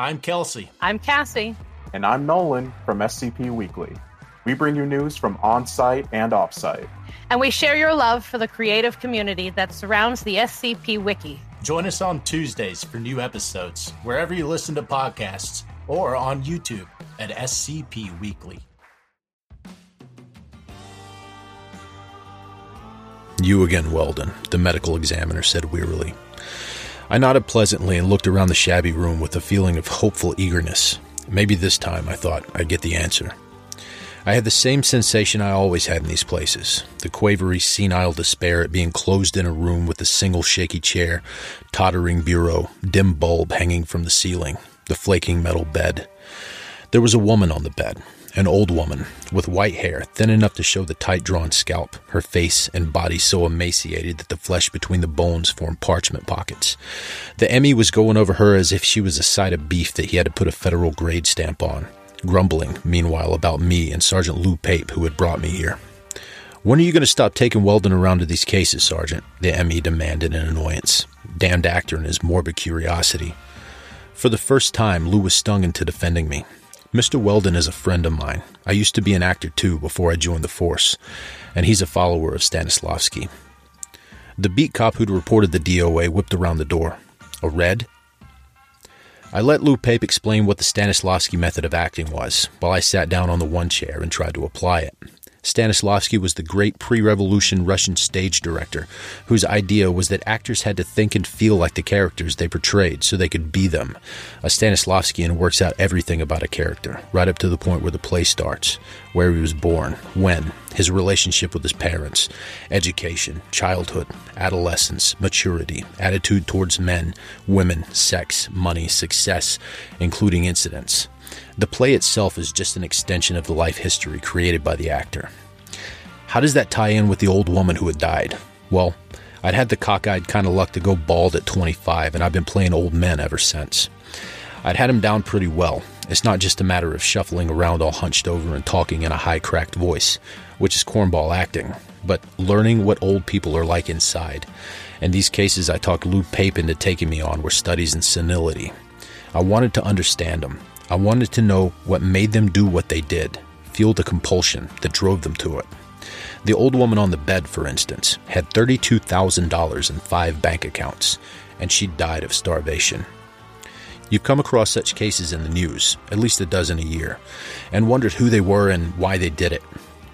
I'm Kelsey. I'm Cassie. And I'm Nolan from SCP Weekly. We bring you news from on site and off site. And we share your love for the creative community that surrounds the SCP Wiki. Join us on Tuesdays for new episodes, wherever you listen to podcasts, or on YouTube at SCP Weekly. You again, Weldon, the medical examiner said wearily. I nodded pleasantly and looked around the shabby room with a feeling of hopeful eagerness. Maybe this time, I thought, I'd get the answer. I had the same sensation I always had in these places the quavery, senile despair at being closed in a room with a single shaky chair, tottering bureau, dim bulb hanging from the ceiling, the flaking metal bed. There was a woman on the bed, an old woman, with white hair thin enough to show the tight drawn scalp, her face and body so emaciated that the flesh between the bones formed parchment pockets. The ME was going over her as if she was a side of beef that he had to put a federal grade stamp on, grumbling, meanwhile, about me and Sergeant Lou Pape, who had brought me here. When are you going to stop taking Weldon around to these cases, Sergeant? The ME demanded in annoyance. Damned actor and his morbid curiosity. For the first time, Lou was stung into defending me. Mr. Weldon is a friend of mine. I used to be an actor too before I joined the force, and he's a follower of Stanislavski. The beat cop who'd reported the DOA whipped around the door. A red? I let Lou Pape explain what the Stanislavski method of acting was, while I sat down on the one chair and tried to apply it. Stanislavski was the great pre revolution Russian stage director whose idea was that actors had to think and feel like the characters they portrayed so they could be them. A Stanislavskian works out everything about a character, right up to the point where the play starts, where he was born, when, his relationship with his parents, education, childhood, adolescence, maturity, attitude towards men, women, sex, money, success, including incidents. The play itself is just an extension of the life history created by the actor. How does that tie in with the old woman who had died? Well, I'd had the cockeyed kind of luck to go bald at 25, and I've been playing old men ever since. I'd had him down pretty well. It's not just a matter of shuffling around all hunched over and talking in a high cracked voice, which is cornball acting, but learning what old people are like inside. And these cases I talked Lou Pape into taking me on were studies in senility. I wanted to understand them, I wanted to know what made them do what they did, feel the compulsion that drove them to it. The old woman on the bed, for instance, had $32,000 in five bank accounts, and she died of starvation. You've come across such cases in the news, at least a dozen a year, and wondered who they were and why they did it.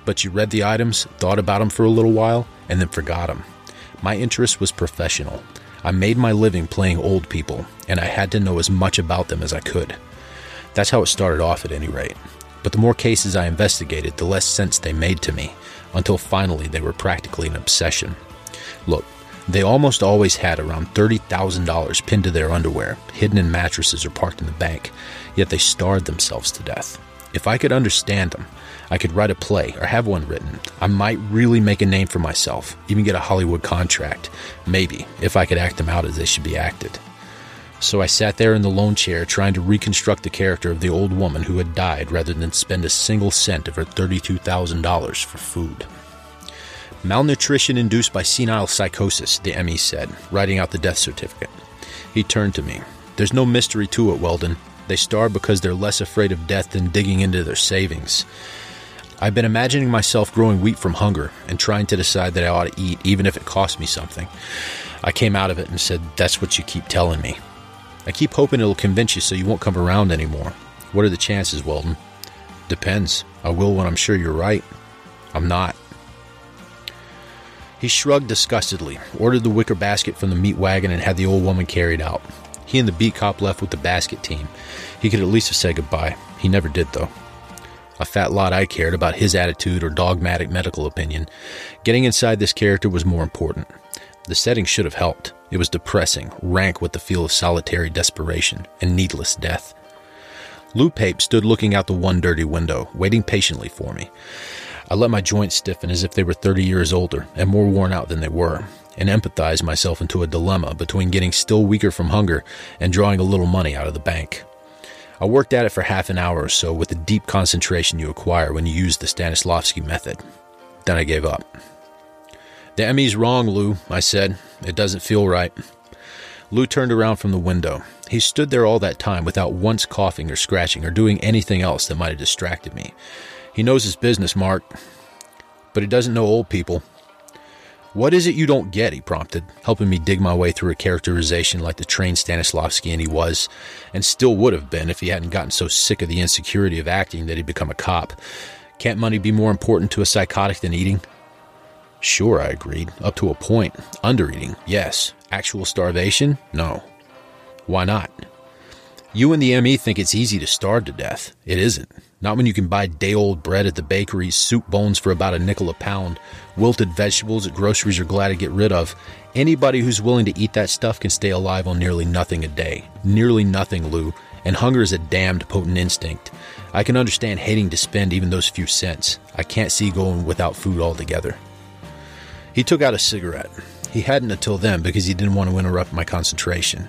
But you read the items, thought about them for a little while, and then forgot them. My interest was professional. I made my living playing old people, and I had to know as much about them as I could. That's how it started off, at any rate. But the more cases I investigated, the less sense they made to me, until finally they were practically an obsession. Look, they almost always had around $30,000 pinned to their underwear, hidden in mattresses or parked in the bank, yet they starved themselves to death. If I could understand them, I could write a play or have one written. I might really make a name for myself, even get a Hollywood contract. Maybe, if I could act them out as they should be acted. So I sat there in the lone chair trying to reconstruct the character of the old woman who had died rather than spend a single cent of her $32,000 for food. Malnutrition induced by senile psychosis, the ME said, writing out the death certificate. He turned to me. There's no mystery to it, Weldon. They starve because they're less afraid of death than digging into their savings. I've been imagining myself growing weak from hunger and trying to decide that I ought to eat even if it cost me something. I came out of it and said, That's what you keep telling me. I keep hoping it'll convince you so you won't come around anymore. What are the chances, Weldon? Depends. I will when I'm sure you're right. I'm not. He shrugged disgustedly, ordered the wicker basket from the meat wagon, and had the old woman carried out. He and the beat cop left with the basket team. He could at least have said goodbye. He never did, though. A fat lot I cared about his attitude or dogmatic medical opinion. Getting inside this character was more important. The setting should have helped. It was depressing, rank with the feel of solitary desperation and needless death. Lou Pape stood looking out the one dirty window, waiting patiently for me. I let my joints stiffen as if they were 30 years older and more worn out than they were, and empathized myself into a dilemma between getting still weaker from hunger and drawing a little money out of the bank. I worked at it for half an hour or so with the deep concentration you acquire when you use the Stanislavski method. Then I gave up. The ME's wrong, Lou, I said. It doesn't feel right. Lou turned around from the window. He stood there all that time without once coughing or scratching or doing anything else that might have distracted me. He knows his business, Mark, but he doesn't know old people. What is it you don't get? He prompted, helping me dig my way through a characterization like the trained Stanislavskian he was, and still would have been if he hadn't gotten so sick of the insecurity of acting that he'd become a cop. Can't money be more important to a psychotic than eating? Sure, I agreed, up to a point. Undereating, yes. Actual starvation? No. Why not? You and the ME think it's easy to starve to death. It isn't. Not when you can buy day old bread at the bakery, soup bones for about a nickel a pound, wilted vegetables that groceries are glad to get rid of. Anybody who's willing to eat that stuff can stay alive on nearly nothing a day. Nearly nothing, Lou. And hunger is a damned potent instinct. I can understand hating to spend even those few cents. I can't see going without food altogether. He took out a cigarette. He hadn't until then because he didn't want to interrupt my concentration.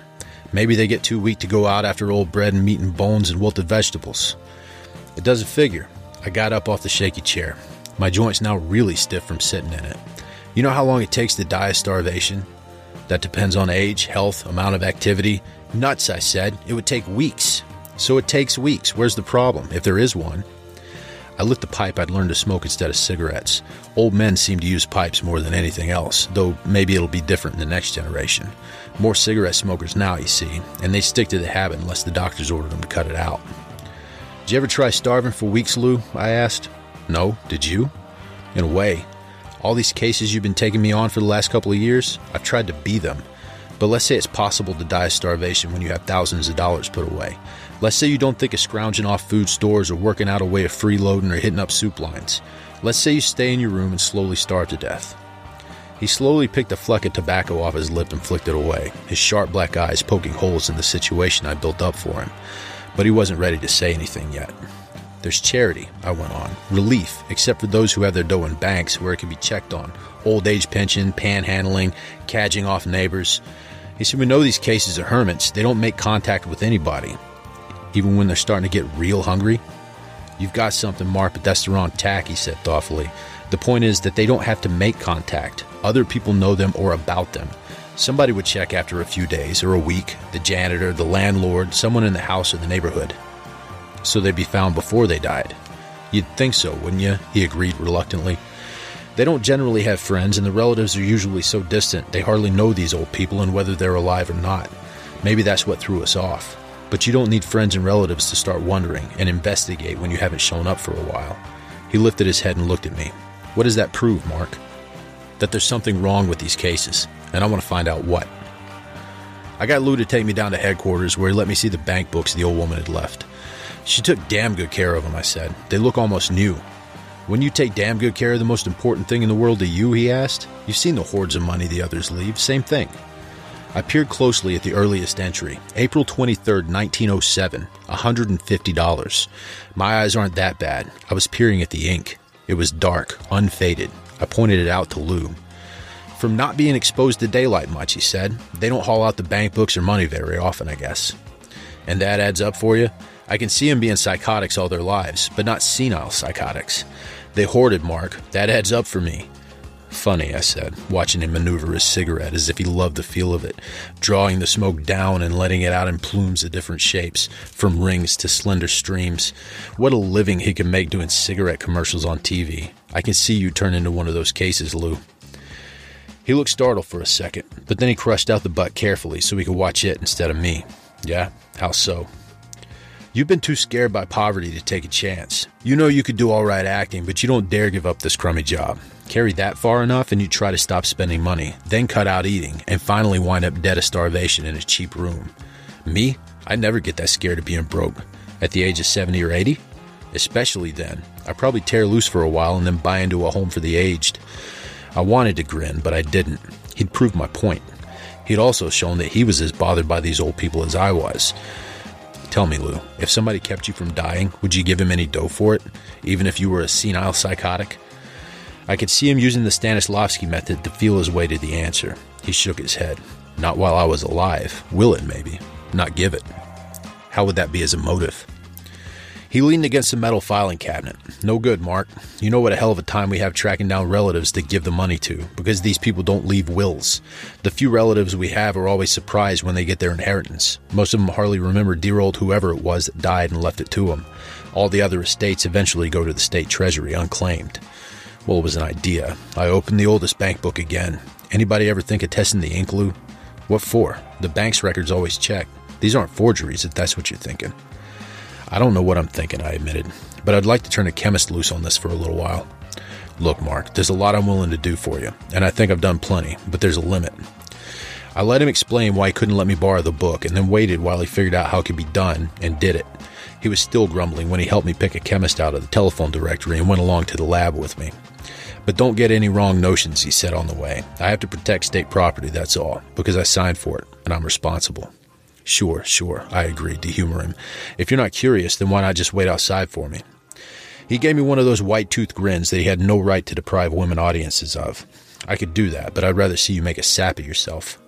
Maybe they get too weak to go out after old bread and meat and bones and wilted vegetables. It doesn't figure. I got up off the shaky chair. My joints now really stiff from sitting in it. You know how long it takes to die of starvation? That depends on age, health, amount of activity. Nuts, I said. It would take weeks. So it takes weeks. Where's the problem, if there is one? I lit the pipe I'd learned to smoke instead of cigarettes. Old men seem to use pipes more than anything else, though maybe it'll be different in the next generation. More cigarette smokers now, you see, and they stick to the habit unless the doctors order them to cut it out. Did you ever try starving for weeks, Lou? I asked. No, did you? In a way. All these cases you've been taking me on for the last couple of years, I've tried to be them. But let's say it's possible to die of starvation when you have thousands of dollars put away. Let's say you don't think of scrounging off food stores or working out a way of freeloading or hitting up soup lines. Let's say you stay in your room and slowly starve to death. He slowly picked a fleck of tobacco off his lip and flicked it away, his sharp black eyes poking holes in the situation I built up for him but he wasn't ready to say anything yet. There's charity, I went on. Relief, except for those who have their dough in banks where it can be checked on. Old age pension, panhandling, cadging off neighbors. He said, We know these cases are hermits. They don't make contact with anybody, even when they're starting to get real hungry. You've got something, Mark, but that's the wrong tack, he said thoughtfully. The point is that they don't have to make contact. Other people know them or about them. Somebody would check after a few days or a week the janitor, the landlord, someone in the house or the neighborhood. So they'd be found before they died. You'd think so, wouldn't you? He agreed reluctantly. They don't generally have friends, and the relatives are usually so distant they hardly know these old people and whether they're alive or not. Maybe that's what threw us off. But you don't need friends and relatives to start wondering and investigate when you haven't shown up for a while. He lifted his head and looked at me. What does that prove, Mark? That there's something wrong with these cases and I want to find out what. I got Lou to take me down to headquarters where he let me see the bank books the old woman had left. She took damn good care of them, I said. They look almost new. When you take damn good care of the most important thing in the world to you, he asked. You've seen the hordes of money the others leave. Same thing. I peered closely at the earliest entry, April 23rd, 1907, $150. My eyes aren't that bad. I was peering at the ink. It was dark, unfaded. I pointed it out to Lou from not being exposed to daylight much, he said. They don't haul out the bank books or money very often, I guess. And that adds up for you? I can see them being psychotics all their lives, but not senile psychotics. They hoarded Mark. That adds up for me. Funny, I said, watching him maneuver his cigarette as if he loved the feel of it, drawing the smoke down and letting it out in plumes of different shapes, from rings to slender streams. What a living he can make doing cigarette commercials on TV. I can see you turn into one of those cases, Lou. He looked startled for a second, but then he crushed out the butt carefully so he could watch it instead of me. Yeah? How so? You've been too scared by poverty to take a chance. You know you could do all right acting, but you don't dare give up this crummy job. Carry that far enough and you try to stop spending money, then cut out eating, and finally wind up dead of starvation in a cheap room. Me? I'd never get that scared of being broke. At the age of 70 or 80? Especially then. I'd probably tear loose for a while and then buy into a home for the aged. I wanted to grin, but I didn't. He'd proved my point. He'd also shown that he was as bothered by these old people as I was. Tell me, Lou, if somebody kept you from dying, would you give him any dough for it, even if you were a senile psychotic? I could see him using the Stanislavski method to feel his way to the answer. He shook his head. Not while I was alive. Will it, maybe? Not give it. How would that be as a motive? He leaned against the metal filing cabinet. No good, Mark. You know what a hell of a time we have tracking down relatives to give the money to, because these people don't leave wills. The few relatives we have are always surprised when they get their inheritance. Most of them hardly remember dear old whoever it was that died and left it to them. All the other estates eventually go to the state treasury unclaimed. Well, it was an idea. I opened the oldest bank book again. Anybody ever think of testing the ink, Lou? What for? The bank's records always check. These aren't forgeries, if that's what you're thinking. I don't know what I'm thinking, I admitted, but I'd like to turn a chemist loose on this for a little while. Look, Mark, there's a lot I'm willing to do for you, and I think I've done plenty, but there's a limit. I let him explain why he couldn't let me borrow the book, and then waited while he figured out how it could be done, and did it. He was still grumbling when he helped me pick a chemist out of the telephone directory and went along to the lab with me. But don't get any wrong notions, he said on the way. I have to protect state property, that's all, because I signed for it, and I'm responsible. Sure, sure, I agreed to humor him. If you're not curious, then why not just wait outside for me? He gave me one of those white tooth grins that he had no right to deprive women audiences of. I could do that, but I'd rather see you make a sap of yourself.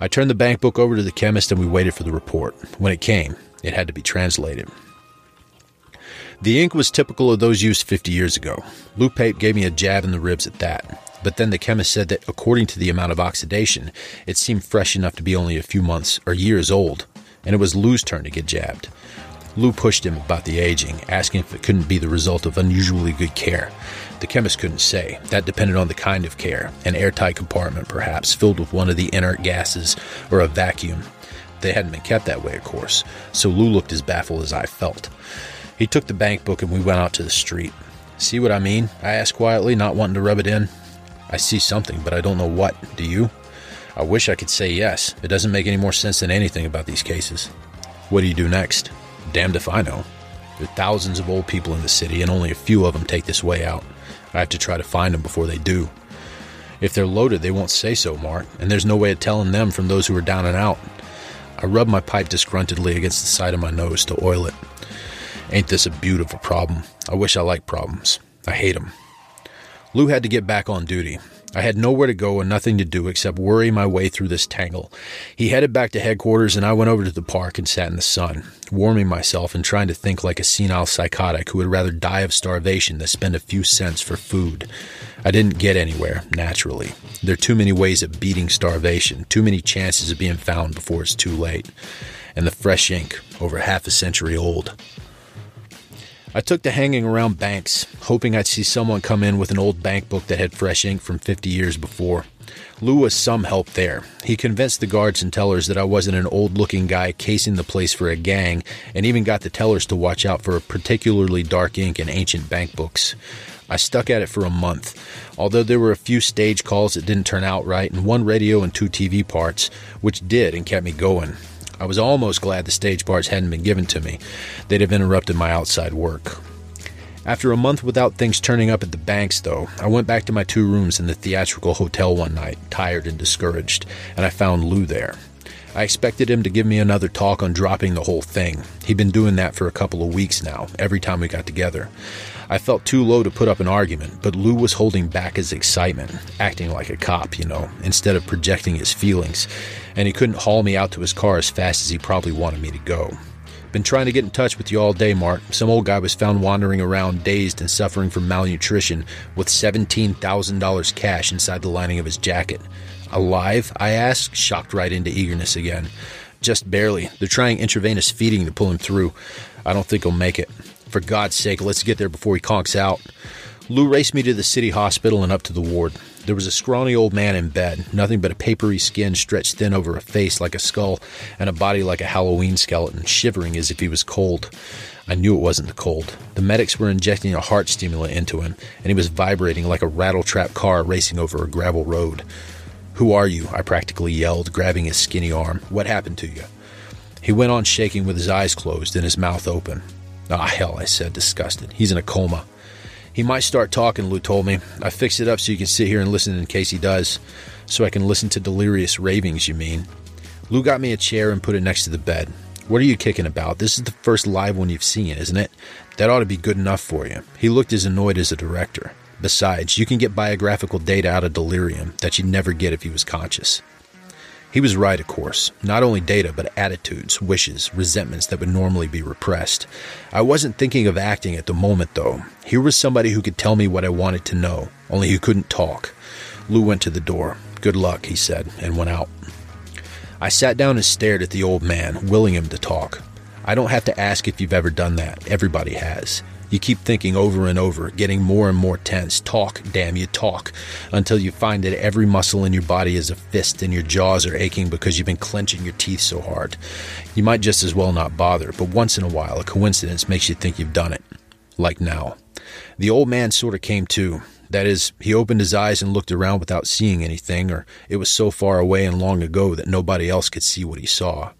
I turned the bank book over to the chemist and we waited for the report. When it came, it had to be translated. The ink was typical of those used 50 years ago. Lou Pape gave me a jab in the ribs at that. But then the chemist said that according to the amount of oxidation, it seemed fresh enough to be only a few months or years old, and it was Lou's turn to get jabbed. Lou pushed him about the aging, asking if it couldn't be the result of unusually good care. The chemist couldn't say. That depended on the kind of care an airtight compartment, perhaps, filled with one of the inert gases, or a vacuum. They hadn't been kept that way, of course, so Lou looked as baffled as I felt. He took the bank book and we went out to the street. See what I mean? I asked quietly, not wanting to rub it in. I see something, but I don't know what. Do you? I wish I could say yes. It doesn't make any more sense than anything about these cases. What do you do next? Damned if I know. There are thousands of old people in the city, and only a few of them take this way out. I have to try to find them before they do. If they're loaded, they won't say so, Mark, and there's no way of telling them from those who are down and out. I rubbed my pipe disgruntledly against the side of my nose to oil it. Ain't this a beautiful problem? I wish I liked problems. I hate them. Lou had to get back on duty. I had nowhere to go and nothing to do except worry my way through this tangle. He headed back to headquarters, and I went over to the park and sat in the sun, warming myself and trying to think like a senile psychotic who would rather die of starvation than spend a few cents for food. I didn't get anywhere, naturally. There are too many ways of beating starvation, too many chances of being found before it's too late. And the fresh ink, over half a century old. I took to hanging around banks, hoping I'd see someone come in with an old bank book that had fresh ink from 50 years before. Lou was some help there. He convinced the guards and tellers that I wasn't an old looking guy casing the place for a gang, and even got the tellers to watch out for particularly dark ink in ancient bank books. I stuck at it for a month, although there were a few stage calls that didn't turn out right, and one radio and two TV parts, which did and kept me going. I was almost glad the stage parts hadn't been given to me. They'd have interrupted my outside work. After a month without things turning up at the banks, though, I went back to my two rooms in the theatrical hotel one night, tired and discouraged, and I found Lou there. I expected him to give me another talk on dropping the whole thing. He'd been doing that for a couple of weeks now, every time we got together. I felt too low to put up an argument, but Lou was holding back his excitement, acting like a cop, you know, instead of projecting his feelings, and he couldn't haul me out to his car as fast as he probably wanted me to go. Been trying to get in touch with you all day, Mark. Some old guy was found wandering around, dazed and suffering from malnutrition, with $17,000 cash inside the lining of his jacket. Alive? I asked, shocked right into eagerness again. Just barely. They're trying intravenous feeding to pull him through. I don't think he'll make it. For God's sake, let's get there before he conks out. Lou raced me to the city hospital and up to the ward. There was a scrawny old man in bed, nothing but a papery skin stretched thin over a face like a skull and a body like a Halloween skeleton, shivering as if he was cold. I knew it wasn't the cold. The medics were injecting a heart stimulant into him, and he was vibrating like a rattletrap car racing over a gravel road. Who are you? I practically yelled, grabbing his skinny arm. What happened to you? He went on shaking with his eyes closed and his mouth open. Ah, hell, I said, disgusted. He's in a coma. He might start talking, Lou told me. I fixed it up so you can sit here and listen in case he does. So I can listen to delirious ravings, you mean? Lou got me a chair and put it next to the bed. What are you kicking about? This is the first live one you've seen, isn't it? That ought to be good enough for you. He looked as annoyed as a director. Besides, you can get biographical data out of delirium that you'd never get if he was conscious. He was right, of course. Not only data, but attitudes, wishes, resentments that would normally be repressed. I wasn't thinking of acting at the moment, though. Here was somebody who could tell me what I wanted to know, only he couldn't talk. Lou went to the door. Good luck, he said, and went out. I sat down and stared at the old man, willing him to talk. I don't have to ask if you've ever done that. Everybody has. You keep thinking over and over, getting more and more tense. Talk, damn you, talk, until you find that every muscle in your body is a fist and your jaws are aching because you've been clenching your teeth so hard. You might just as well not bother, but once in a while, a coincidence makes you think you've done it. Like now. The old man sort of came to. That is, he opened his eyes and looked around without seeing anything, or it was so far away and long ago that nobody else could see what he saw.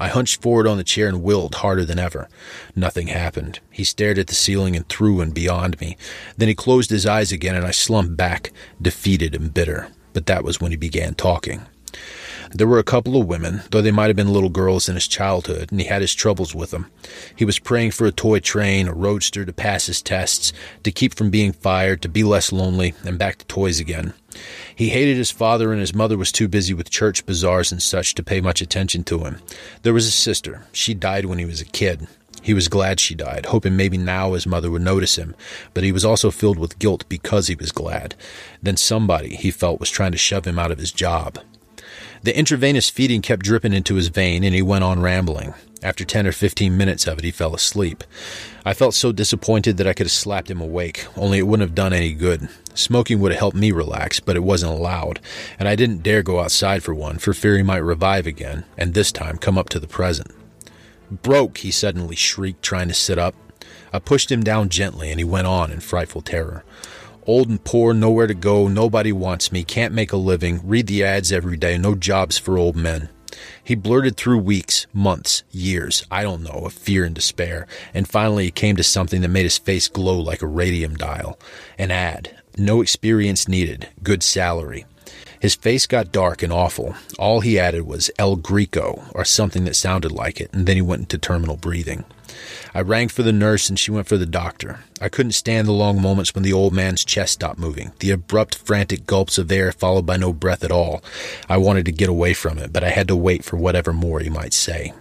I hunched forward on the chair and willed harder than ever. Nothing happened. He stared at the ceiling and through and beyond me. Then he closed his eyes again, and I slumped back, defeated and bitter. But that was when he began talking. There were a couple of women, though they might have been little girls in his childhood, and he had his troubles with them. He was praying for a toy train, a roadster to pass his tests, to keep from being fired, to be less lonely, and back to toys again. He hated his father, and his mother was too busy with church bazaars and such to pay much attention to him. There was a sister. She died when he was a kid. He was glad she died, hoping maybe now his mother would notice him, but he was also filled with guilt because he was glad. Then somebody, he felt, was trying to shove him out of his job. The intravenous feeding kept dripping into his vein, and he went on rambling. After 10 or 15 minutes of it, he fell asleep. I felt so disappointed that I could have slapped him awake, only it wouldn't have done any good. Smoking would have helped me relax, but it wasn't allowed, and I didn't dare go outside for one for fear he might revive again, and this time come up to the present. Broke, he suddenly shrieked, trying to sit up. I pushed him down gently, and he went on in frightful terror. Old and poor, nowhere to go, nobody wants me, can't make a living, read the ads every day, no jobs for old men. He blurted through weeks, months, years, I don't know, of fear and despair, and finally he came to something that made his face glow like a radium dial. An ad. No experience needed, good salary. His face got dark and awful. All he added was El Greco, or something that sounded like it, and then he went into terminal breathing. I rang for the nurse and she went for the doctor. I couldn't stand the long moments when the old man's chest stopped moving, the abrupt, frantic gulps of air followed by no breath at all. I wanted to get away from it, but I had to wait for whatever more he might say.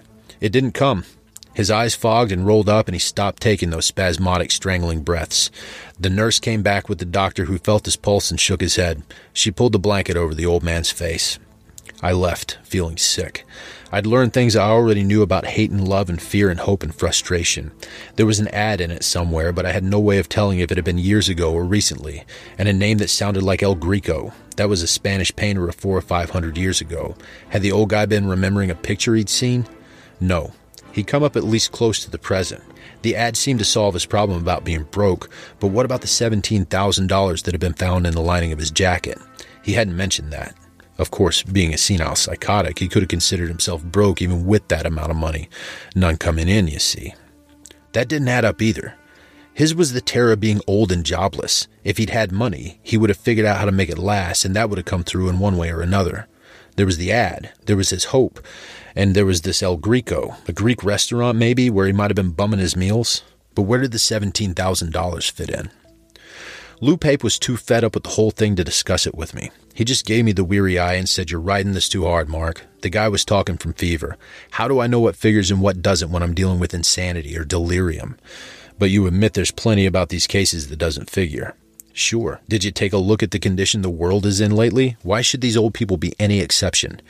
It didn't come. His eyes fogged and rolled up, and he stopped taking those spasmodic, strangling breaths. The nurse came back with the doctor, who felt his pulse and shook his head. She pulled the blanket over the old man's face. I left, feeling sick. I'd learned things I already knew about hate and love and fear and hope and frustration. There was an ad in it somewhere, but I had no way of telling if it had been years ago or recently, and a name that sounded like El Greco. That was a Spanish painter of four or five hundred years ago. Had the old guy been remembering a picture he'd seen? No. He'd come up at least close to the present. The ad seemed to solve his problem about being broke, but what about the $17,000 that had been found in the lining of his jacket? He hadn't mentioned that. Of course, being a senile psychotic, he could have considered himself broke even with that amount of money. None coming in, you see. That didn't add up either. His was the terror of being old and jobless. If he'd had money, he would have figured out how to make it last, and that would have come through in one way or another. There was the ad, there was his hope, and there was this El Greco, a Greek restaurant maybe, where he might have been bumming his meals. But where did the $17,000 fit in? Lou Pape was too fed up with the whole thing to discuss it with me. He just gave me the weary eye and said, You're riding this too hard, Mark. The guy was talking from fever. How do I know what figures and what doesn't when I'm dealing with insanity or delirium? But you admit there's plenty about these cases that doesn't figure. Sure. Did you take a look at the condition the world is in lately? Why should these old people be any exception?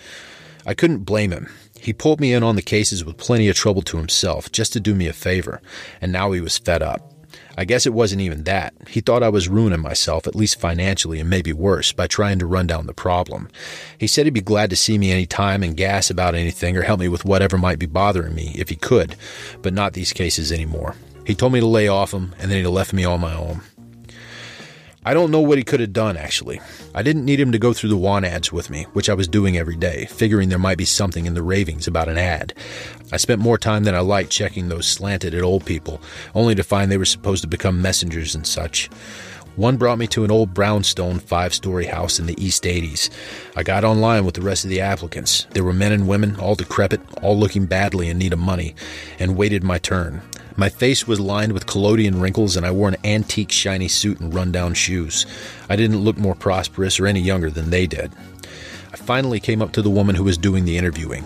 I couldn't blame him. He pulled me in on the cases with plenty of trouble to himself, just to do me a favor, and now he was fed up. I guess it wasn't even that. He thought I was ruining myself, at least financially, and maybe worse, by trying to run down the problem. He said he'd be glad to see me any time and gas about anything or help me with whatever might be bothering me, if he could, but not these cases anymore. He told me to lay off him, and then he left me on my own. I don't know what he could have done, actually. I didn't need him to go through the want ads with me, which I was doing every day, figuring there might be something in the ravings about an ad. I spent more time than I liked checking those slanted at old people, only to find they were supposed to become messengers and such. One brought me to an old brownstone five story house in the East 80s. I got online with the rest of the applicants. There were men and women, all decrepit, all looking badly in need of money, and waited my turn. My face was lined with collodion wrinkles, and I wore an antique shiny suit and rundown shoes. I didn't look more prosperous or any younger than they did. I finally came up to the woman who was doing the interviewing.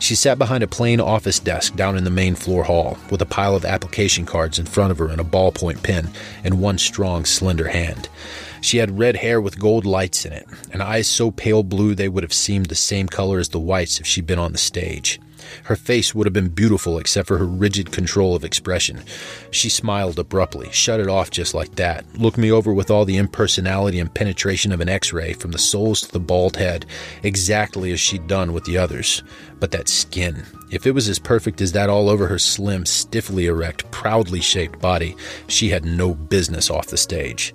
She sat behind a plain office desk down in the main floor hall, with a pile of application cards in front of her and a ballpoint pen in one strong, slender hand. She had red hair with gold lights in it, and eyes so pale blue they would have seemed the same color as the whites if she'd been on the stage. Her face would have been beautiful except for her rigid control of expression. She smiled abruptly, shut it off just like that, looked me over with all the impersonality and penetration of an x ray from the soles to the bald head, exactly as she'd done with the others. But that skin, if it was as perfect as that all over her slim, stiffly erect, proudly shaped body, she had no business off the stage.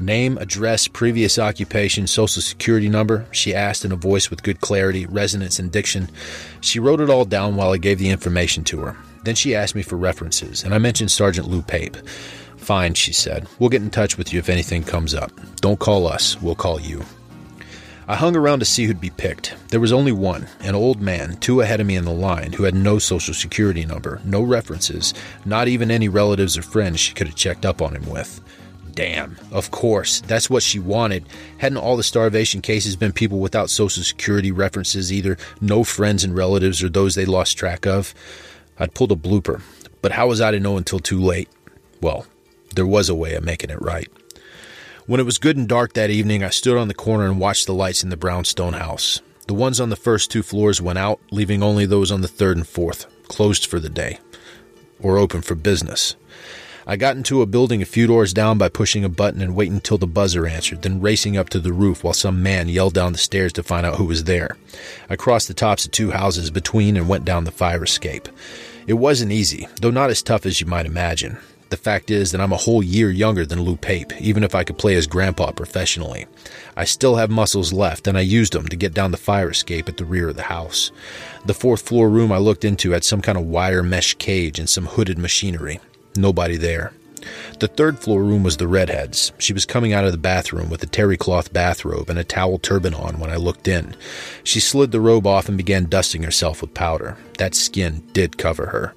Name, address, previous occupation, social security number, she asked in a voice with good clarity, resonance, and diction. She wrote it all down while I gave the information to her. Then she asked me for references, and I mentioned Sergeant Lou Pape. Fine, she said. We'll get in touch with you if anything comes up. Don't call us, we'll call you. I hung around to see who'd be picked. There was only one, an old man, two ahead of me in the line, who had no social security number, no references, not even any relatives or friends she could have checked up on him with. Damn, of course, that's what she wanted. Hadn't all the starvation cases been people without social security references, either no friends and relatives or those they lost track of? I'd pulled a blooper, but how was I to know until too late? Well, there was a way of making it right. When it was good and dark that evening, I stood on the corner and watched the lights in the brownstone house. The ones on the first two floors went out, leaving only those on the third and fourth, closed for the day, or open for business. I got into a building a few doors down by pushing a button and waiting until the buzzer answered, then racing up to the roof while some man yelled down the stairs to find out who was there. I crossed the tops of two houses between and went down the fire escape. It wasn't easy, though not as tough as you might imagine. The fact is that I'm a whole year younger than Lou Pape, even if I could play his grandpa professionally. I still have muscles left, and I used them to get down the fire escape at the rear of the house. The fourth floor room I looked into had some kind of wire mesh cage and some hooded machinery. Nobody there. The third floor room was the redhead's. She was coming out of the bathroom with a terry cloth bathrobe and a towel turban on when I looked in. She slid the robe off and began dusting herself with powder. That skin did cover her.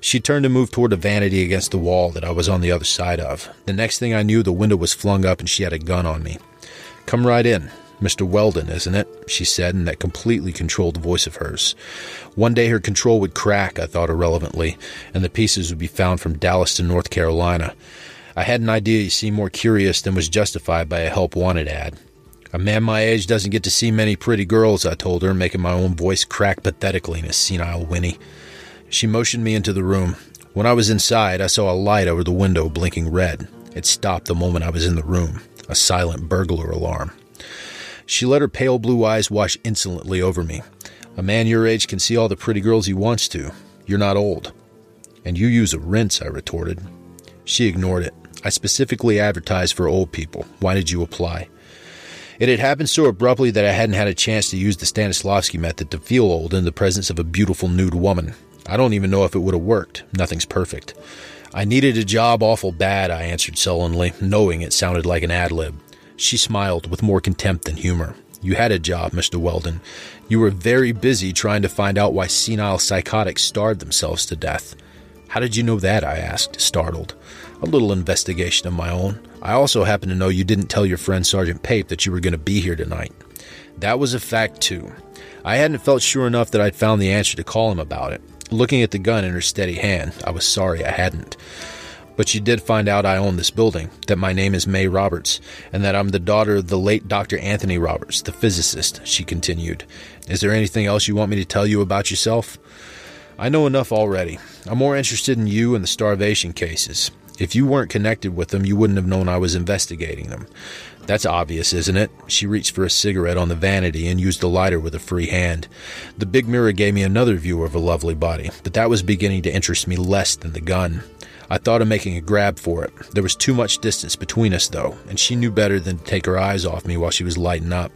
She turned to move toward a vanity against the wall that I was on the other side of. The next thing I knew, the window was flung up and she had a gun on me. Come right in. Mr. Weldon, isn't it? she said in that completely controlled voice of hers. One day her control would crack, I thought irrelevantly, and the pieces would be found from Dallas to North Carolina. I had an idea you seemed more curious than was justified by a help wanted ad. A man my age doesn't get to see many pretty girls, I told her, making my own voice crack pathetically in a senile whinny. She motioned me into the room. When I was inside, I saw a light over the window blinking red. It stopped the moment I was in the room. A silent burglar alarm. She let her pale blue eyes wash insolently over me. A man your age can see all the pretty girls he wants to. You're not old. And you use a rinse, I retorted. She ignored it. I specifically advertised for old people. Why did you apply? It had happened so abruptly that I hadn't had a chance to use the Stanislavski method to feel old in the presence of a beautiful nude woman. I don't even know if it would have worked. Nothing's perfect. I needed a job awful bad, I answered sullenly, knowing it sounded like an ad lib. She smiled with more contempt than humor. You had a job, Mr. Weldon. You were very busy trying to find out why senile psychotics starved themselves to death. How did you know that? I asked, startled. A little investigation of my own. I also happen to know you didn't tell your friend Sergeant Pape that you were going to be here tonight. That was a fact, too. I hadn't felt sure enough that I'd found the answer to call him about it. Looking at the gun in her steady hand, I was sorry I hadn't. But she did find out I own this building, that my name is May Roberts, and that I'm the daughter of the late Dr. Anthony Roberts, the physicist, she continued. Is there anything else you want me to tell you about yourself? I know enough already. I'm more interested in you and the starvation cases. If you weren't connected with them, you wouldn't have known I was investigating them. That's obvious, isn't it? She reached for a cigarette on the vanity and used the lighter with a free hand. The big mirror gave me another view of her lovely body, but that was beginning to interest me less than the gun. I thought of making a grab for it. There was too much distance between us, though, and she knew better than to take her eyes off me while she was lighting up.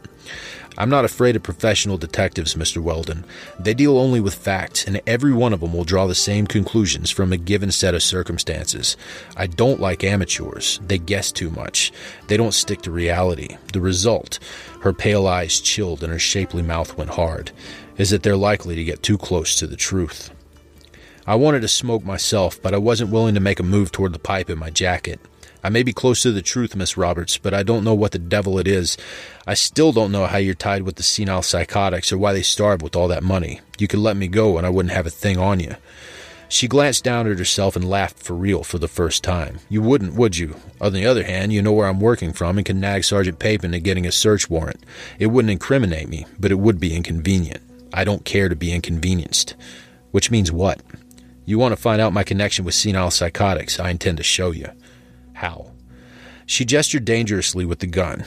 I'm not afraid of professional detectives, Mr. Weldon. They deal only with facts, and every one of them will draw the same conclusions from a given set of circumstances. I don't like amateurs. They guess too much. They don't stick to reality. The result, her pale eyes chilled and her shapely mouth went hard, is that they're likely to get too close to the truth. I wanted to smoke myself, but I wasn't willing to make a move toward the pipe in my jacket. I may be close to the truth, Miss Roberts, but I don't know what the devil it is. I still don't know how you're tied with the senile psychotics or why they starved with all that money. You could let me go and I wouldn't have a thing on you. She glanced down at herself and laughed for real for the first time. You wouldn't, would you? On the other hand, you know where I'm working from and can nag Sergeant Pape into getting a search warrant. It wouldn't incriminate me, but it would be inconvenient. I don't care to be inconvenienced. Which means what? You want to find out my connection with senile psychotics? I intend to show you. How? She gestured dangerously with the gun.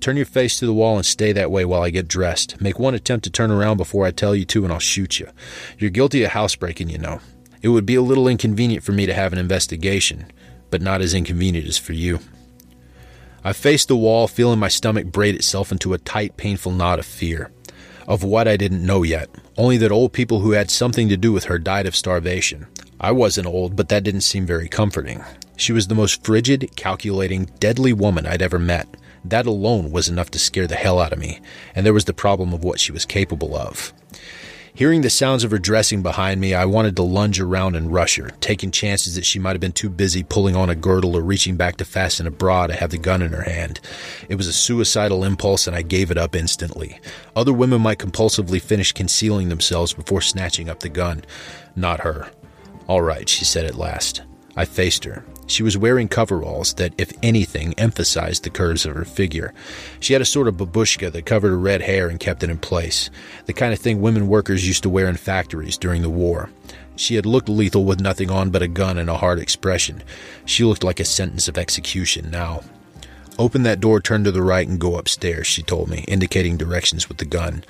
Turn your face to the wall and stay that way while I get dressed. Make one attempt to turn around before I tell you to, and I'll shoot you. You're guilty of housebreaking, you know. It would be a little inconvenient for me to have an investigation, but not as inconvenient as for you. I faced the wall, feeling my stomach braid itself into a tight, painful knot of fear. Of what I didn't know yet, only that old people who had something to do with her died of starvation. I wasn't old, but that didn't seem very comforting. She was the most frigid, calculating, deadly woman I'd ever met. That alone was enough to scare the hell out of me, and there was the problem of what she was capable of. Hearing the sounds of her dressing behind me, I wanted to lunge around and rush her, taking chances that she might have been too busy pulling on a girdle or reaching back to fasten a bra to have the gun in her hand. It was a suicidal impulse, and I gave it up instantly. Other women might compulsively finish concealing themselves before snatching up the gun. Not her. All right, she said at last. I faced her. She was wearing coveralls that, if anything, emphasized the curves of her figure. She had a sort of babushka that covered her red hair and kept it in place, the kind of thing women workers used to wear in factories during the war. She had looked lethal with nothing on but a gun and a hard expression. She looked like a sentence of execution now. Open that door, turn to the right, and go upstairs, she told me, indicating directions with the gun.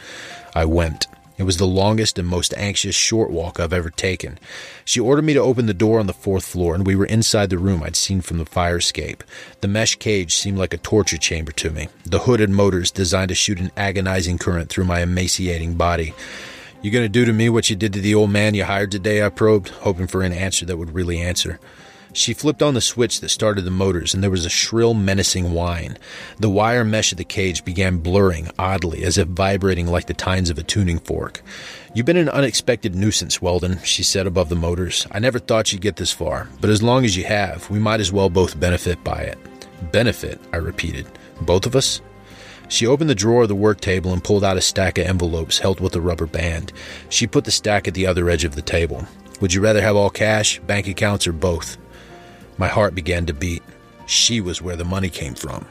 I went. It was the longest and most anxious short walk I've ever taken. She ordered me to open the door on the fourth floor, and we were inside the room I'd seen from the fire escape. The mesh cage seemed like a torture chamber to me, the hooded motors designed to shoot an agonizing current through my emaciating body. You gonna do to me what you did to the old man you hired today? I probed, hoping for an answer that would really answer. She flipped on the switch that started the motors, and there was a shrill, menacing whine. The wire mesh of the cage began blurring oddly, as if vibrating like the tines of a tuning fork. You've been an unexpected nuisance, Weldon, she said above the motors. I never thought you'd get this far, but as long as you have, we might as well both benefit by it. Benefit, I repeated. Both of us? She opened the drawer of the work table and pulled out a stack of envelopes held with a rubber band. She put the stack at the other edge of the table. Would you rather have all cash, bank accounts, or both? My heart began to beat. She was where the money came from.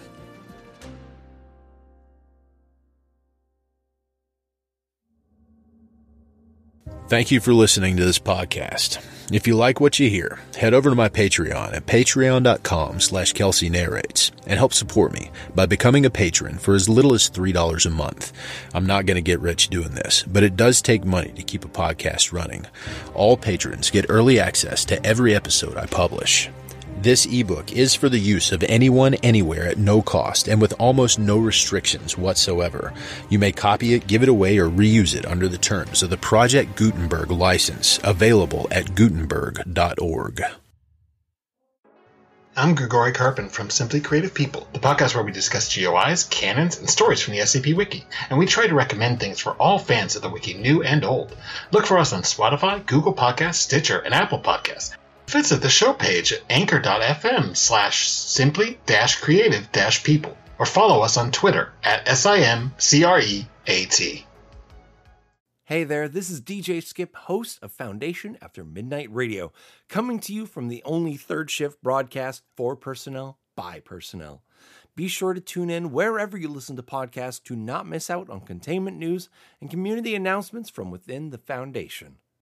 Thank you for listening to this podcast. If you like what you hear, head over to my Patreon at patreon.com slash Kelsey narrates and help support me by becoming a patron for as little as $3 a month. I'm not going to get rich doing this, but it does take money to keep a podcast running. All patrons get early access to every episode I publish. This ebook is for the use of anyone anywhere at no cost and with almost no restrictions whatsoever. You may copy it, give it away, or reuse it under the terms of the Project Gutenberg license available at gutenberg.org. I'm Grigori Karpin from Simply Creative People, the podcast where we discuss GOIs, canons, and stories from the SCP Wiki, and we try to recommend things for all fans of the Wiki, new and old. Look for us on Spotify, Google Podcasts, Stitcher, and Apple Podcasts. Visit the show page at anchor.fm slash simply dash creative dash people, or follow us on Twitter at SIMCREAT. Hey there, this is DJ Skip, host of Foundation After Midnight Radio, coming to you from the only third shift broadcast for personnel by personnel. Be sure to tune in wherever you listen to podcasts to not miss out on containment news and community announcements from within the Foundation.